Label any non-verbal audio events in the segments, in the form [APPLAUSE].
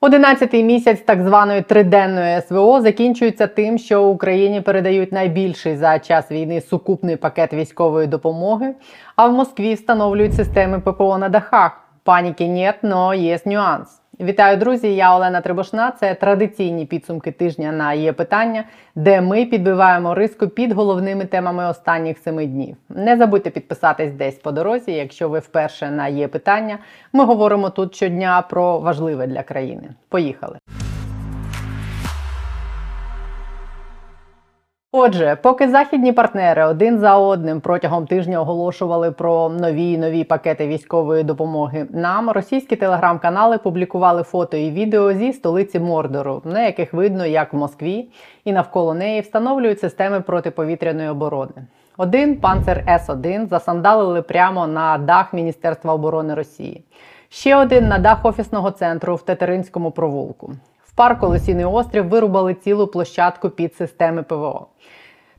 Одинадцятий місяць так званої триденної СВО закінчується тим, що Україні передають найбільший за час війни сукупний пакет військової допомоги, а в Москві встановлюють системи ППО на дахах. Паніки нет, но є нюанс. Вітаю, друзі! Я Олена Трибошна. Це традиційні підсумки тижня на є питання, де ми підбиваємо риску під головними темами останніх семи днів. Не забудьте підписатись десь по дорозі. Якщо ви вперше на є питання, ми говоримо тут щодня про важливе для країни. Поїхали. Отже, поки західні партнери один за одним протягом тижня оголошували про нові і нові пакети військової допомоги, нам російські телеграм-канали публікували фото і відео зі столиці Мордору, на яких видно, як в Москві і навколо неї встановлюють системи протиповітряної оборони. Один панцер С-1 засандалили прямо на дах Міністерства оборони Росії. Ще один на дах офісного центру в Тетеринському провулку парк Колесійний острів вирубали цілу площадку під системи ПВО.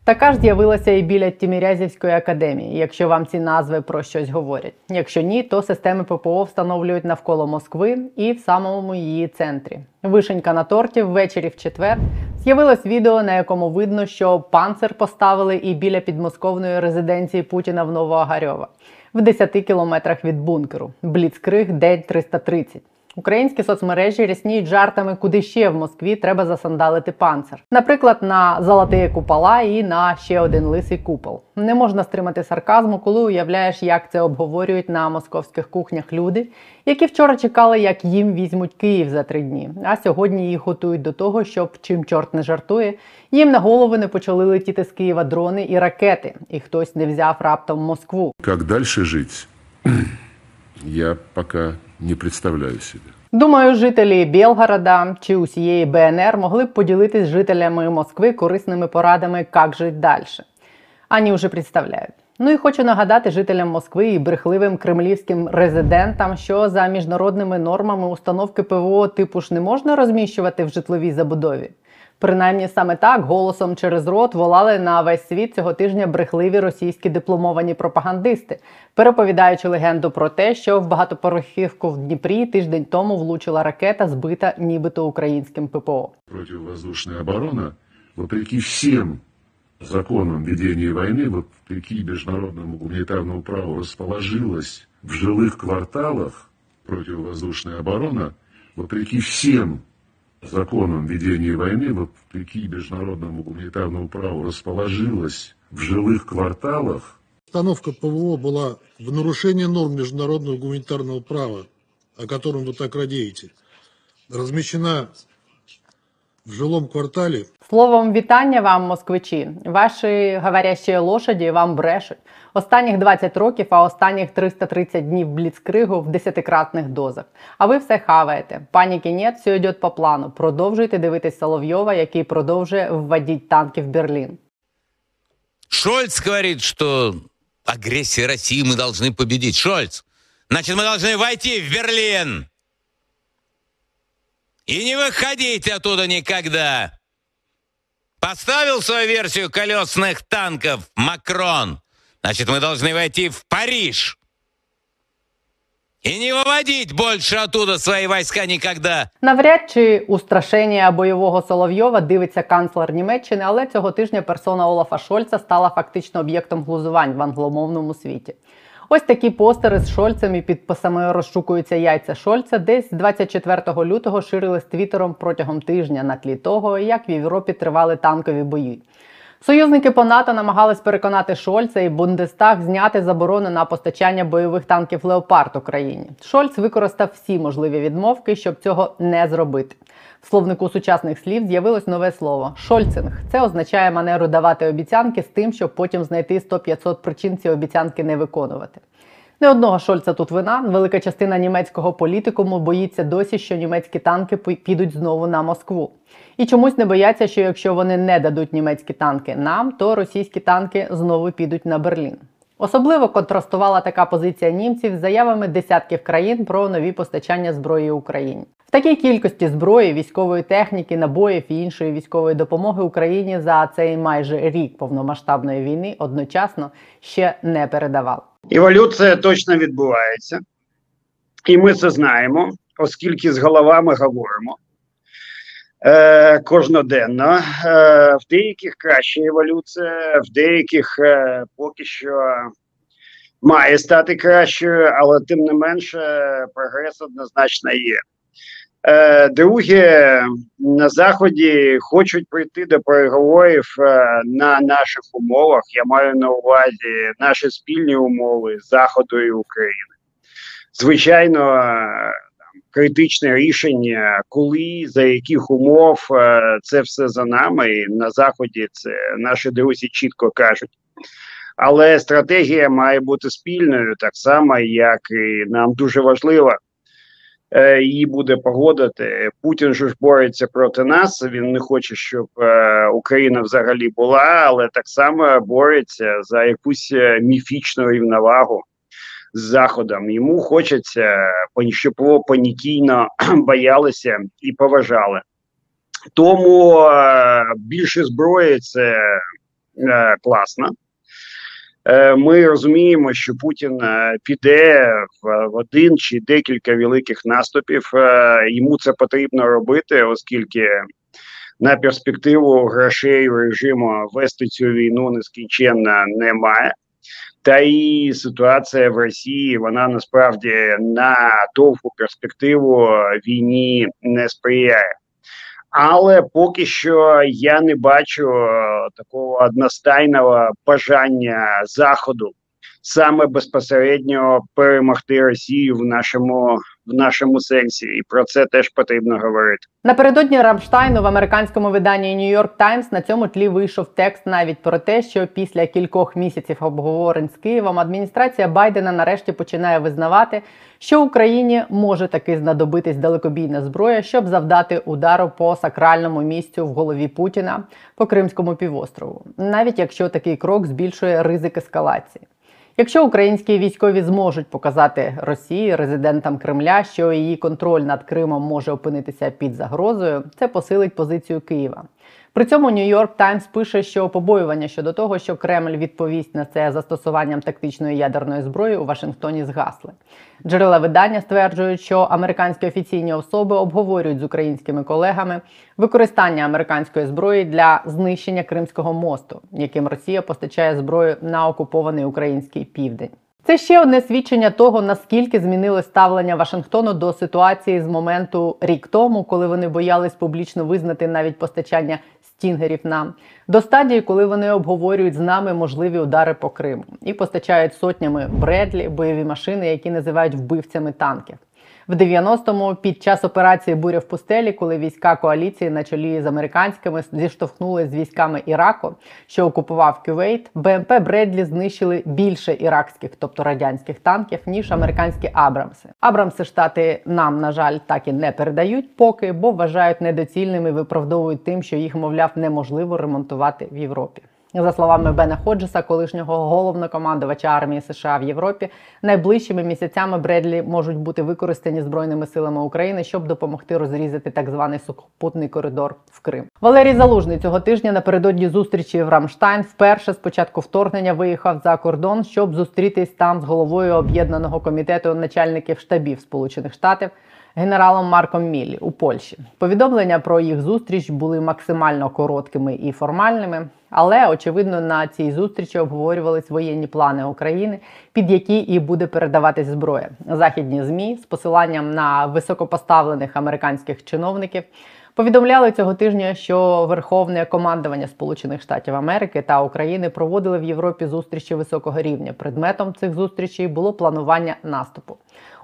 Така ж з'явилася і біля Тімірязівської академії, якщо вам ці назви про щось говорять. Якщо ні, то системи ППО встановлюють навколо Москви і в самому її центрі. Вишенька на торті ввечері в четвер з'явилось відео, на якому видно, що панцир поставили і біля підмосковної резиденції Путіна в Новоагарьова в 10 кілометрах від бункеру. Бліцкриг день 330. Українські соцмережі рясніють жартами, куди ще в Москві треба засандалити панцир. Наприклад, на золотий купола і на ще один лисий купол. Не можна стримати сарказму, коли уявляєш, як це обговорюють на московських кухнях люди, які вчора чекали, як їм візьмуть Київ за три дні. А сьогодні їх готують до того, щоб чим чорт не жартує, їм на голову не почали летіти з Києва дрони і ракети, і хтось не взяв раптом Москву. Як далі жити? [CLEARS THROAT] Я поки не представляю себе. Думаю, жителі Білгорода чи усієї БНР могли б поділитись жителями Москви корисними порадами, як жити далі. Ані вже представляють. Ну і хочу нагадати жителям Москви і брехливим кремлівським резидентам, що за міжнародними нормами установки ПВО типу ж не можна розміщувати в житловій забудові. Принаймні саме так голосом через рот волали на весь світ цього тижня брехливі російські дипломовані пропагандисти, переповідаючи легенду про те, що в багатопорохівку в Дніпрі тиждень тому влучила ракета, збита нібито українським ППО. Противовоздушная оборона, вопреки всем законам ведения войны, вопреки международному гуманитарному праву, расположилась в жилых кварталах противовоздушная оборона, вопреки всем законам ведения войны, вопреки международному гуманитарному праву, расположилась в жилых кварталах. Установка ПВО была в нарушение норм международного гуманитарного права, о котором вы так радеете. Размещена в жилом кварталі. Словом, вітання вам, москвичі. Ваші говорящі лошаді вам брешуть. Останніх 20 років, а останніх 330 днів бліцкригу в десятикратних дозах. А ви все хаваєте. Паніки нет, все йде по плану. Продовжуйте дивитись Соловйова, який продовжує вводити танки в Берлін. Шольц говорит, что агрессия России мы должны победить. Шольц, значит, мы должны войти в Берлин. И не выходить оттуда никогда. Поставил свою версию колесных танков Макрон. Значит, мы должны войти в Париж. І не виводіть більше оттуда свої війська ніколи. Навряд чи устрашення бойового Соловйова дивиться канцлер Німеччини, але цього тижня персона Олафа Шольца стала фактично об'єктом глузувань в англомовному світі. Ось такі постери з Шольцем і підписами розшукуються яйця Шольца. Десь 24 лютого ширили з твіттером протягом тижня на тлі того, як в Європі тривали танкові бої. Союзники по НАТО намагались переконати Шольца і Бундестаг зняти заборону на постачання бойових танків Леопард Україні. Шольц використав всі можливі відмовки, щоб цього не зробити. В словнику сучасних слів з'явилось нове слово шольцинг. Це означає манеру давати обіцянки з тим, щоб потім знайти 100-500 причин ці обіцянки не виконувати. Не одного Шольца тут вина. Велика частина німецького політикуму боїться досі, що німецькі танки підуть знову на Москву. І чомусь не бояться, що якщо вони не дадуть німецькі танки нам, то російські танки знову підуть на Берлін. Особливо контрастувала така позиція німців з заявами десятків країн про нові постачання зброї Україні. В такій кількості зброї, військової техніки, набоїв і іншої військової допомоги Україні за цей майже рік повномасштабної війни одночасно ще не передавали. Еволюція точно відбувається, і ми це знаємо. оскільки з головами говоримо е, кожноденно. Е, в деяких краща еволюція, в деяких е, поки що має стати кращою, але тим не менше прогрес однозначно є. Е, Друге, на заході хочуть прийти до переговорів е, на наших умовах. Я маю на увазі наші спільні умови Заходу і України. Звичайно, е, критичне рішення, коли за яких умов це все за нами. І на заході це наші друзі чітко кажуть. Але стратегія має бути спільною, так само як і нам дуже важливо її буде погодити. Путін ж бореться проти нас. Він не хоче, щоб е, Україна взагалі була, але так само бореться за якусь е, міфічну рівновагу з Заходом. Йому хочеться, щоб його понятійно [CLEARS THROAT] боялися і поважали. Тому е, більше зброї це е, класно. Е, Ми розуміємо, що Путін е, піде в, один чи декілька великих наступів. Е, Йому це потрібно робити, оскільки на перспективу грошей режиму вести цю війну нескінченно немає. Та і ситуація в Росії вона насправді на довгу перспективу війні не сприяє. Але поки що я не бачу е, такого одностайного бажання заходу саме безпосередньо перемогти Росію в нашому в нашому сенсі, і про це теж потрібно говорити. Напередодні Рамштайну в американському виданні New York Times на цьому тлі вийшов текст навіть про те, що після кількох місяців обговорень з Києвом адміністрація Байдена нарешті починає визнавати, що Україні може таки знадобитись далекобійна зброя, щоб завдати удару по сакральному місцю в голові Путіна по Кримському півострову, навіть якщо такий крок збільшує ризик ескалації. Якщо українські військові зможуть показати Росії, резидентам Кремля, що її контроль над Кримом може опинитися під загрозою, це посилить позицію Києва. При цьому Нью-Йорк Таймс пише, що побоювання щодо того, що Кремль відповість на це застосуванням тактичної ядерної зброї у Вашингтоні згасли. Джерела видання стверджують, що американські офіційні особи обговорюють з українськими колегами використання американської зброї для знищення Кримського мосту, яким Росія постачає зброю на окупований український південь. Це ще одне свідчення того, наскільки змінили ставлення Вашингтону до ситуації з моменту рік тому, коли вони боялись публічно визнати навіть постачання стінгерів нам, до стадії, коли вони обговорюють з нами можливі удари по Криму і постачають сотнями Бредлі бойові машини, які називають вбивцями танків. В 90-му під час операції Буря в пустелі, коли війська коаліції на чолі з американськими зіштовхнули з військами Іраку, що окупував Кувейт, БМП Бредлі знищили більше іракських, тобто радянських танків, ніж американські Абрамси. Абрамси штати нам, на жаль, так і не передають поки, бо вважають недоцільними, виправдовують тим, що їх, мовляв, неможливо ремонтувати в Європі. За словами Бена Ходжеса, колишнього головнокомандувача армії США в Європі, найближчими місяцями Бредлі можуть бути використані збройними силами України, щоб допомогти розрізати так званий сухопутний коридор в Крим. Валерій Залужний цього тижня напередодні зустрічі в Рамштайн вперше з початку вторгнення виїхав за кордон, щоб зустрітись там з головою об'єднаного комітету начальників штабів Сполучених Штатів генералом Марком Міллі у Польщі. Повідомлення про їх зустріч були максимально короткими і формальними, але очевидно на цій зустрічі обговорювались воєнні плани України, під які і буде передаватись зброя. Західні змі з посиланням на високопоставлених американських чиновників. Повідомляли цього тижня, що Верховне командування Сполучених Штатів Америки та України проводили в Європі зустрічі високого рівня. Предметом цих зустрічей було планування наступу.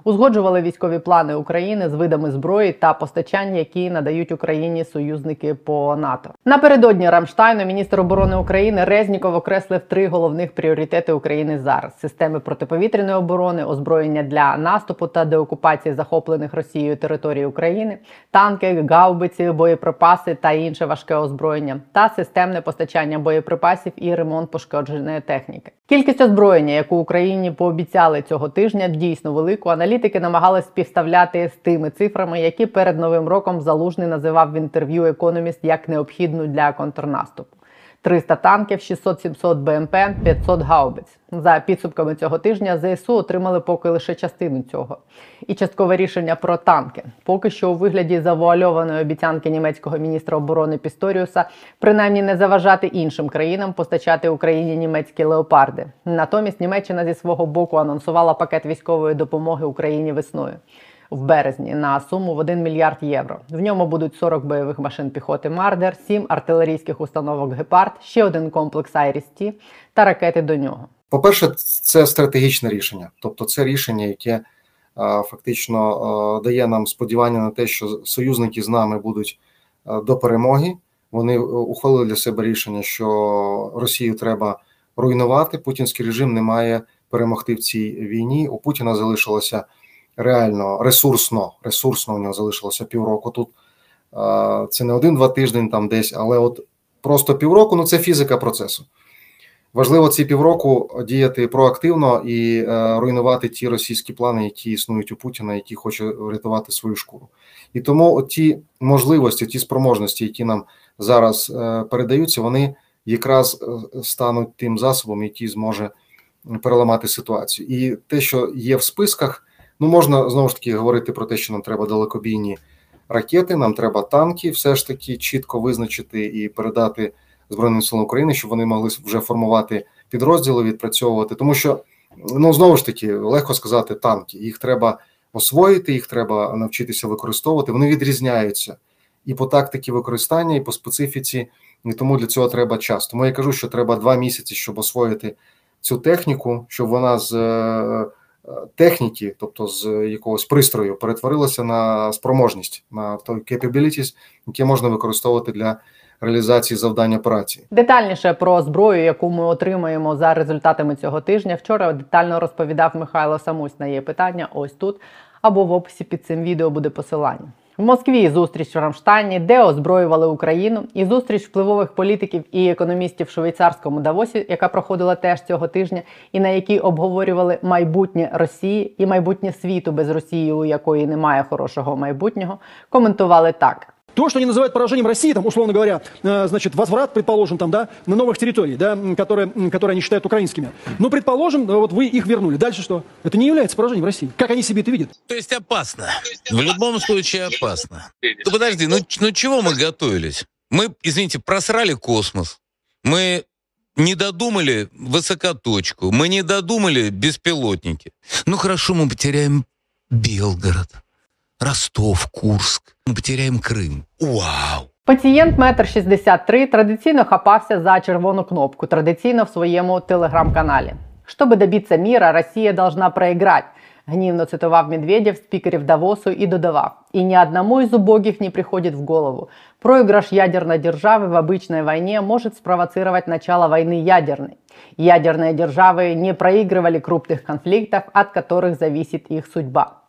Узгоджували військові плани України з видами зброї та постачань, які надають Україні союзники по НАТО. Напередодні Рамштайну міністр оборони України Резніков окреслив три головних пріоритети України зараз: системи протиповітряної оборони, озброєння для наступу та деокупації захоплених Росією територій України, танки, гаубиці, боєприпаси та інше важке озброєння, та системне постачання боєприпасів і ремонт пошкодженої техніки. Кількість озброєння, яку Україні пообіцяли цього тижня, дійсно велику. Аналітики намагались співставляти з тими цифрами, які перед новим роком залужний називав в інтерв'ю економіст як необхідну для контрнаступу. 300 танків, 600-700 БМП, 500 гаубиць. За підсумками цього тижня ЗСУ отримали поки лише частину цього. І часткове рішення про танки. Поки що у вигляді завуальованої обіцянки німецького міністра оборони Пісторіуса принаймні не заважати іншим країнам постачати Україні німецькі леопарди. Натомість Німеччина зі свого боку анонсувала пакет військової допомоги Україні весною. В березні на суму в 1 мільярд євро. В ньому будуть 40 бойових машин піхоти Мардер, 7 артилерійських установок Гепард, ще один комплекс Айріс-Ті та ракети до нього. По-перше, це стратегічне рішення, тобто це рішення, яке фактично дає нам сподівання на те, що союзники з нами будуть до перемоги. Вони ухвалили для себе рішення, що Росію треба руйнувати. Путінський режим не має перемогти в цій війні. У Путіна залишилося реально ресурсно. Ресурсно у нього залишилося півроку. Тут це не один-два тиждень там десь, але от просто півроку ну це фізика процесу. Важливо ці півроку діяти проактивно і е, руйнувати ті російські плани, які існують у Путіна, які хоче врятувати свою шкуру. І тому ті можливості, ті спроможності, які нам зараз е, передаються, вони якраз е, стануть тим засобом, який зможе переламати ситуацію. І те, що є в списках, ну можна знову ж таки говорити про те, що нам треба далекобійні ракети, нам треба танки, все ж таки чітко визначити і передати. Збройним силам України, щоб вони могли вже формувати підрозділи, відпрацьовувати. Тому що ну знову ж таки легко сказати танки. Їх треба освоїти, їх треба навчитися використовувати. Вони відрізняються і по тактиці використання, і по специфіці. І тому для цього треба час. Тому я кажу, що треба два місяці, щоб освоїти цю техніку, щоб вона з е, техніки, тобто з якогось пристрою, перетворилася на спроможність, на той capabilities, яке можна використовувати для реалізації завдань операції. Детальніше про зброю, яку ми отримаємо за результатами цього тижня. Вчора детально розповідав Михайло Самусь на її питання. Ось тут або в описі під цим відео буде посилання. В Москві зустріч в Рамштайні, де озброювали Україну, і зустріч впливових політиків і економістів в швейцарському Давосі, яка проходила теж цього тижня, і на якій обговорювали майбутнє Росії і майбутнє світу без Росії, у якої немає хорошого майбутнього, коментували так. То, что они называют поражением России, там, условно говоря, э, значит, возврат, предположим, там, да, на новых территорий, да, которые, которые они считают украинскими. Ну, предположим, э, вот вы их вернули. Дальше что? Это не является поражением России. Как они себе это видят? То есть опасно. В любом случае опасно. Ну подожди, ну, ну чего мы готовились? Мы, извините, просрали космос. Мы не додумали высокоточку. Мы не додумали беспилотники. Ну хорошо, мы потеряем Белгород, Ростов, Курск. Мы потеряем Крым. Вау! Пацієнт метр 63 традиційно хапався за червону кнопку, традиційно в своєму телеграм-каналі. Чтобы добиться мира, Россия должна проиграть. Гнівно цитував Медведєв, спікерів Давосу, і додавав: і ни одному из убогих не приходит в голову. Проигрыш ядерной державы в обычной войне может спровоцировать начало войны ядерной. Ядерные державы не проигрывали крупных конфликтов, от которых зависит их судьба.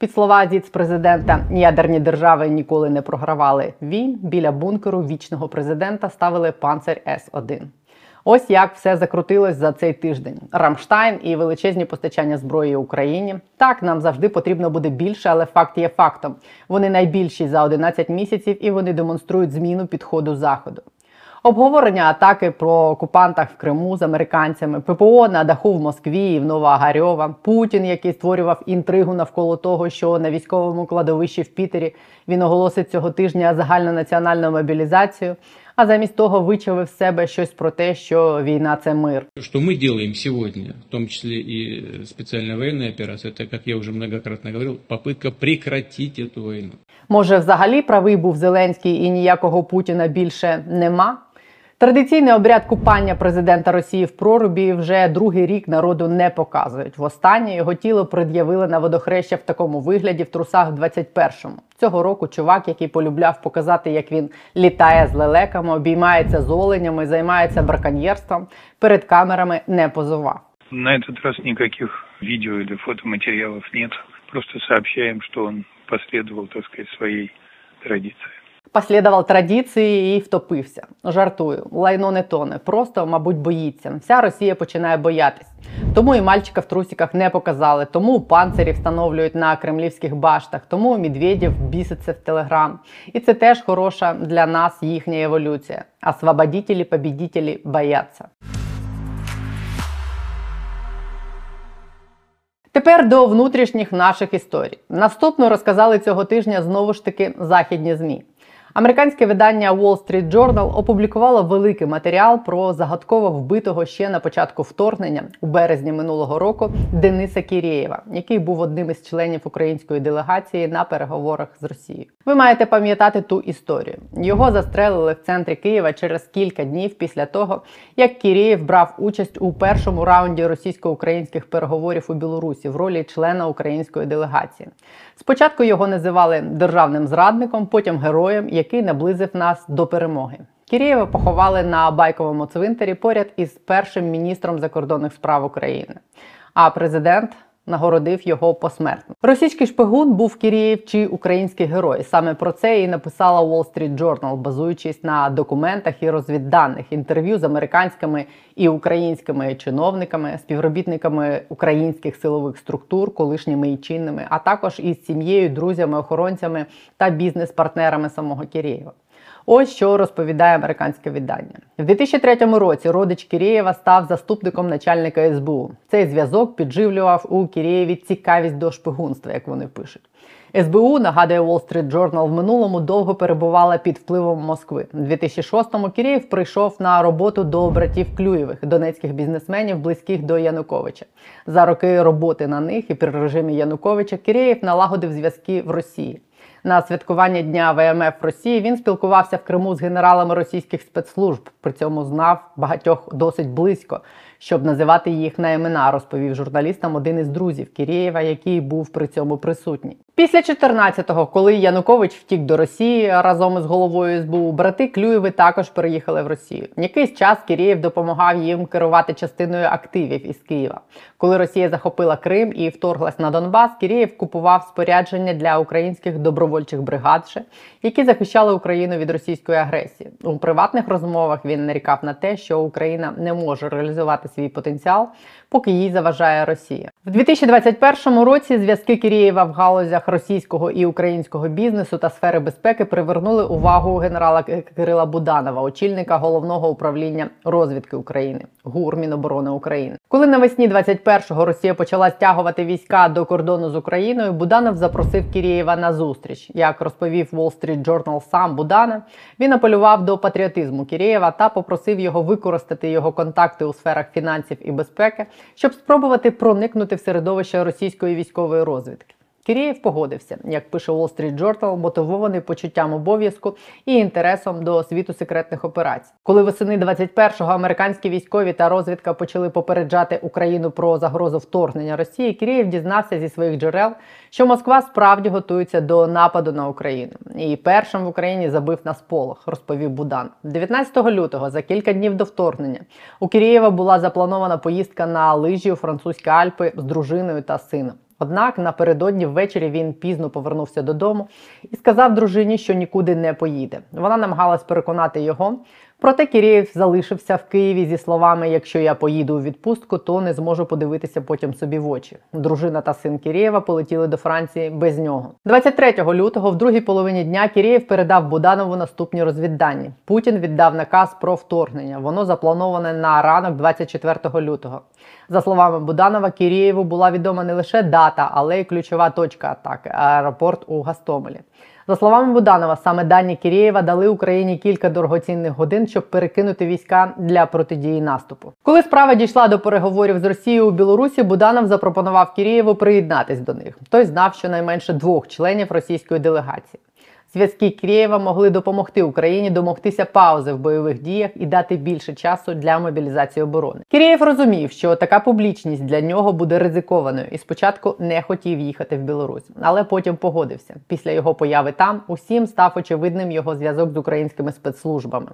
Під слова зіц-президента ядерні держави ніколи не програвали війн. Біля бункеру вічного президента ставили панцир С-1. Ось як все закрутилось за цей тиждень. Рамштайн і величезні постачання зброї Україні. Так, нам завжди потрібно буде більше, але факт є фактом. Вони найбільші за 11 місяців і вони демонструють зміну підходу заходу Обговорення атаки про окупантах в Криму з американцями, ППО на даху в Москві і в Новоагарьова, Путін, який створював інтригу навколо того, що на військовому кладовищі в Пітері він оголосить цього тижня загальнонаціональну мобілізацію. А замість того вичавив з себе щось про те, що війна це мир. Что мы делаем сегодня, в том числе и э, специальная военная операция, это, как я уже многократно говорил, попытка прекратить эту войну. Може, взагалі правий був Зеленський і ніякого Путіна більше нема? Традиційний обряд купання президента Росії в прорубі вже другий рік народу не показують. Востаннє його тіло пред'явили на водохреща в такому вигляді в трусах в 21-му. Цього року чувак, який полюбляв показати, як він літає з лелеками, обіймається з оленями, займається браконьєрством, перед камерами не позував. На этот раз никаких видео или фотоматериалов нет. Просто сообщаем, что он последовал, так сказать, своей традиции. Послідував традиції і втопився. Жартую, лайно не тоне. Просто, мабуть, боїться. Вся Росія починає боятись. Тому і мальчика в трусиках не показали, тому панцирі встановлюють на кремлівських баштах, тому Медведєв біситься в Телеграм. І це теж хороша для нас їхня еволюція. Освободітелі, побідітелі бояться. Тепер до внутрішніх наших історій. Наступно розказали цього тижня знову ж таки західні змі. Американське видання Wall Street Journal опублікувало великий матеріал про загадково вбитого ще на початку вторгнення у березні минулого року Дениса Кірєєва, який був одним із членів української делегації на переговорах з Росією. Ви маєте пам'ятати ту історію. Його застрелили в центрі Києва через кілька днів після того, як Кірєєв брав участь у першому раунді російсько-українських переговорів у Білорусі в ролі члена української делегації. Спочатку його називали державним зрадником, потім героєм, який наблизив нас до перемоги. Кірєєва поховали на байковому цвинтарі поряд із першим міністром закордонних справ України. А президент нагородив його посмертно. Російський шпигун був Кірєєв чи український герой. Саме про це і написала Wall Street Journal, базуючись на документах і розвідданих інтерв'ю з американськими і українськими чиновниками, співробітниками українських силових структур, колишніми і чинними, а також із сім'єю, друзями, охоронцями та бізнес-партнерами самого Кірєєва. Ось що розповідає американське видання. В 2003 році родич Кірєєва став заступником начальника СБУ. Цей зв'язок підживлював у Кірєєві цікавість до шпигунства, як вони пишуть. СБУ, нагадує Wall Street Journal, в минулому довго перебувала під впливом Москви. У 2006-му Кірєєв прийшов на роботу до братів Клюєвих, донецьких бізнесменів, близьких до Януковича. За роки роботи на них і при режимі Януковича Кірєєв налагодив зв'язки в Росії. На святкування дня ВМФ Росії він спілкувався в Криму з генералами російських спецслужб. При цьому знав багатьох досить близько, щоб називати їх на імена, розповів журналістам один із друзів Кірєєва, який був при цьому присутній. Після 14-го, коли Янукович втік до Росії разом із головою СБУ, брати Клюєви також переїхали в Росію. Якийсь час Кірєєв допомагав їм керувати частиною активів із Києва. Коли Росія захопила Крим і вторглась на Донбас, Кірєєв купував спорядження для українських добровольчих бригад, які захищали Україну від російської агресії. У приватних розмовах він нарікав на те, що Україна не може реалізувати свій потенціал, поки їй заважає Росія. В 2021 році зв'язки Кірєєва в галузях російського і українського бізнесу та сфери безпеки привернули увагу генерала Кирила Буданова, очільника головного управління розвідки України ГУР Міноборони України. Коли навесні 21-го Росія почала стягувати війська до кордону з Україною, Буданов запросив Кірєєва на зустріч. Як розповів Wall Street Journal сам Буданов, він апелював до патріотизму Кірєєва та попросив його використати його контакти у сферах фінансів і безпеки, щоб спробувати проникнути в середовище російської військової розвідки. Кірєєв погодився, як пише Wall Street Journal, мотивований почуттям обов'язку і інтересом до світу секретних операцій. Коли восени 21-го американські військові та розвідка почали попереджати Україну про загрозу вторгнення Росії, Кірєєв дізнався зі своїх джерел, що Москва справді готується до нападу на Україну. І першим в Україні забив на сполох, розповів Будан. 19 лютого, за кілька днів до вторгнення, у Кірєєва була запланована поїздка на лижі у французькі Альпи з дружиною та сином. Однак напередодні ввечері він пізно повернувся додому і сказав дружині, що нікуди не поїде. Вона намагалась переконати його. Проте Кірєєв залишився в Києві зі словами: якщо я поїду у відпустку, то не зможу подивитися потім собі в очі. Дружина та син Кірєєва полетіли до Франції без нього. 23 лютого, в другій половині дня, Кірєєв передав Буданову наступні розвіддані. Путін віддав наказ про вторгнення. Воно заплановане на ранок 24 лютого. За словами Буданова, Кірєєву була відома не лише дата, але й ключова точка атаки аеропорт у Гастомелі. За словами Буданова, саме дані Кірєєва дали Україні кілька дорогоцінних годин, щоб перекинути війська для протидії наступу. Коли справа дійшла до переговорів з Росією у Білорусі, Буданов запропонував Кірєєву приєднатись до них. Той знав щонайменше двох членів російської делегації. Зв'язки Кірєєва могли допомогти Україні домогтися паузи в бойових діях і дати більше часу для мобілізації оборони. Кірєєв розумів, що така публічність для нього буде ризикованою, і спочатку не хотів їхати в Білорусь, але потім погодився. Після його появи там усім став очевидним його зв'язок з українськими спецслужбами.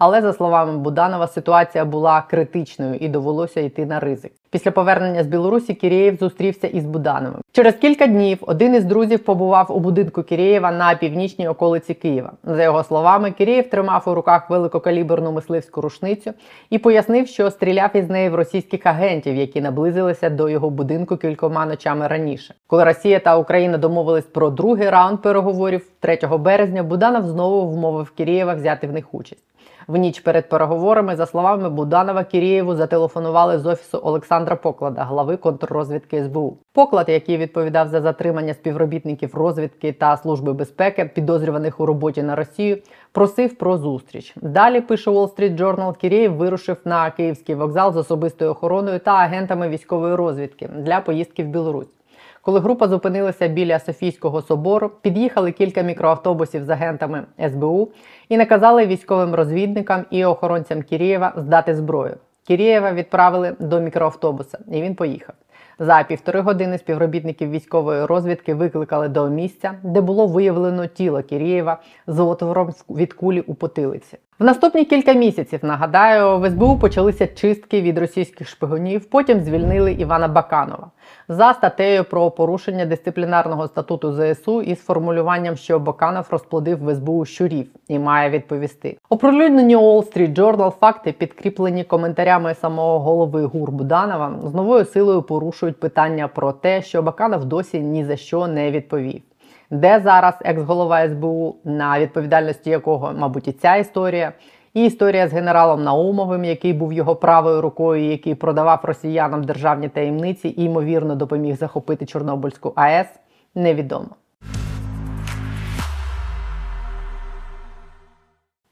Але за словами Буданова, ситуація була критичною і довелося йти на ризик. Після повернення з Білорусі Кірєєв зустрівся із Будановим. Через кілька днів один із друзів побував у будинку Кірєєва на північній околиці Києва. За його словами, Кірєєв тримав у руках великокаліберну мисливську рушницю і пояснив, що стріляв із неї в російських агентів, які наблизилися до його будинку кількома ночами раніше. Коли Росія та Україна домовились про другий раунд переговорів 3 березня, Буданов знову вмовив Кірєєва взяти в них участь. В ніч перед переговорами, за словами Буданова, Кірєєву зателефонували з офісу Олександра Поклада, глави контррозвідки СБУ. Поклад, який відповідав за затримання співробітників розвідки та служби безпеки, підозрюваних у роботі на Росію, просив про зустріч. Далі пише Wall Street Journal, Кірєєв вирушив на київський вокзал з особистою охороною та агентами військової розвідки для поїздки в Білорусь. Коли група зупинилася біля Софійського собору, під'їхали кілька мікроавтобусів з агентами СБУ і наказали військовим розвідникам і охоронцям Кірєєва здати зброю. Кірєєва відправили до мікроавтобуса, і він поїхав. За півтори години співробітників військової розвідки викликали до місця, де було виявлено тіло Кірєєва з отвором від кулі у потилиці. В наступні кілька місяців, нагадаю, в СБУ почалися чистки від російських шпигунів. Потім звільнили Івана Баканова за статтею про порушення дисциплінарного статуту ЗСУ із формулюванням, що Баканов розплодив в СБУ щурів і має відповісти. Оприлюднені Wall Street Journal факти, підкріплені коментарями самого голови ГУР Буданова, з новою силою порушують питання про те, що Баканов досі ні за що не відповів. Де зараз екс-голова СБУ, на відповідальності якого, мабуть, і ця історія, і історія з генералом Наумовим, який був його правою рукою, який продавав росіянам державні таємниці і ймовірно допоміг захопити Чорнобильську АЕС, невідомо.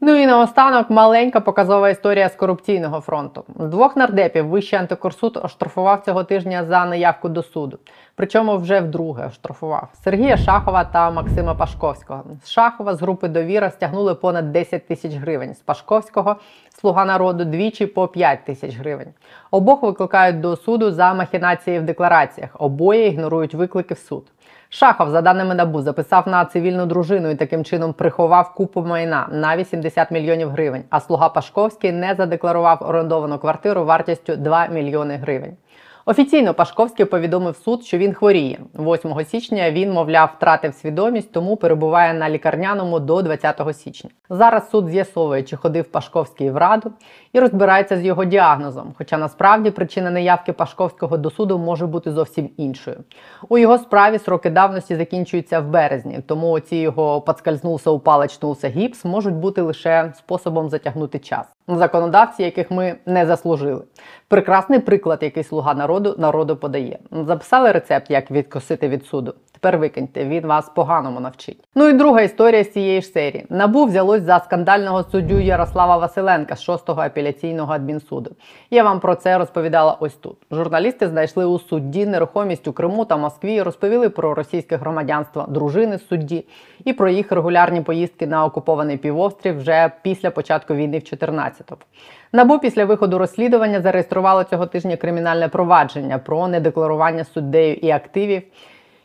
Ну і наостанок маленька показова історія з корупційного фронту. Двох нардепів Вищий антикорсуд оштрафував цього тижня за неявку до суду. Причому вже вдруге оштрафував Сергія Шахова та Максима Пашковського. З Шахова з групи довіра стягнули понад 10 тисяч гривень. З Пашковського слуга народу двічі по 5 тисяч гривень. Обох викликають до суду за махінації в деклараціях. Обоє ігнорують виклики в суд. Шахов, за даними набу, записав на цивільну дружину і таким чином приховав купу майна на 80 мільйонів гривень. А слуга Пашковський не задекларував орендовану квартиру вартістю 2 мільйони гривень. Офіційно Пашковський повідомив суд, що він хворіє. 8 січня він, мовляв, втратив свідомість, тому перебуває на лікарняному до 20 січня. Зараз суд з'ясовує, чи ходив Пашковський в раду і розбирається з його діагнозом. Хоча насправді причина неявки Пашковського до суду може бути зовсім іншою. У його справі сроки давності закінчуються в березні, тому оці його подскользнувся, упалечнувся гіпс можуть бути лише способом затягнути час. Законодавці, яких ми не заслужили. Прекрасний приклад, який слуга народу народу подає. Записали рецепт, як відкосити від суду. Тепер викиньте, він вас поганому навчить. Ну і друга історія з цієї ж серії. Набу взялось за скандального суддю Ярослава Василенка з 6-го апеляційного адмінсуду. Я вам про це розповідала ось тут. Журналісти знайшли у судді нерухомість у Криму та Москві, розповіли про російське громадянство дружини судді і про їх регулярні поїздки на окупований півострів вже після початку війни в 14-му. Набу після виходу розслідування зареєструвало цього тижня кримінальне провадження про недекларування суддею і активів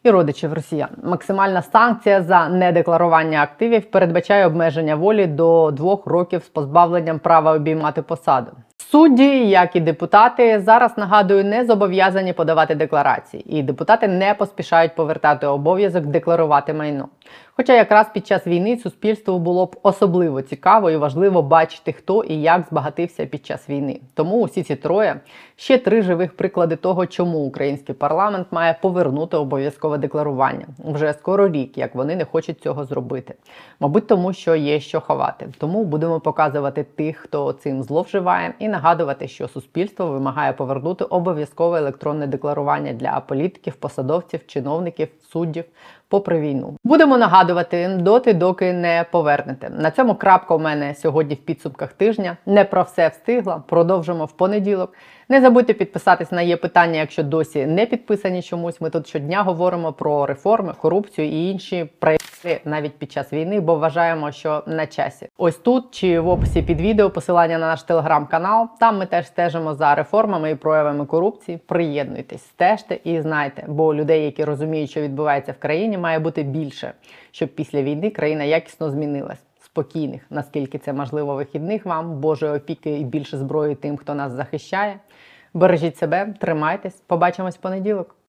і родичів росіян. Максимальна санкція за недекларування активів передбачає обмеження волі до двох років з позбавленням права обіймати посаду. Судді, як і депутати, зараз нагадую, не зобов'язані подавати декларації, і депутати не поспішають повертати обов'язок декларувати майно. Хоча якраз під час війни суспільству було б особливо цікаво і важливо бачити, хто і як збагатився під час війни. Тому усі ці троє ще три живих приклади того, чому український парламент має повернути обов'язкове декларування. Вже скоро рік, як вони не хочуть цього зробити. Мабуть, тому що є що ховати. Тому будемо показувати тих, хто цим зловживає, і нагадувати, що суспільство вимагає повернути обов'язкове електронне декларування для політиків, посадовців, чиновників, суддів. Попри війну, будемо нагадувати доти, доки не повернете. На цьому крапка у мене сьогодні в підсумках тижня. Не про все встигла. Продовжимо в понеділок. Не забудьте підписатись на є питання, якщо досі не підписані чомусь. Ми тут щодня говоримо про реформи, корупцію і інші проєкти навіть під час війни, бо вважаємо, що на часі. Ось тут чи в описі під відео посилання на наш телеграм-канал. Там ми теж стежимо за реформами і проявами корупції. Приєднуйтесь, стежте і знайте, бо людей, які розуміють, що відбувається в країні, має бути більше, щоб після війни країна якісно змінилась. спокійних, наскільки це можливо, вихідних вам, Божої опіки і більше зброї тим, хто нас захищає. Бережіть себе, тримайтесь. Побачимось в понеділок.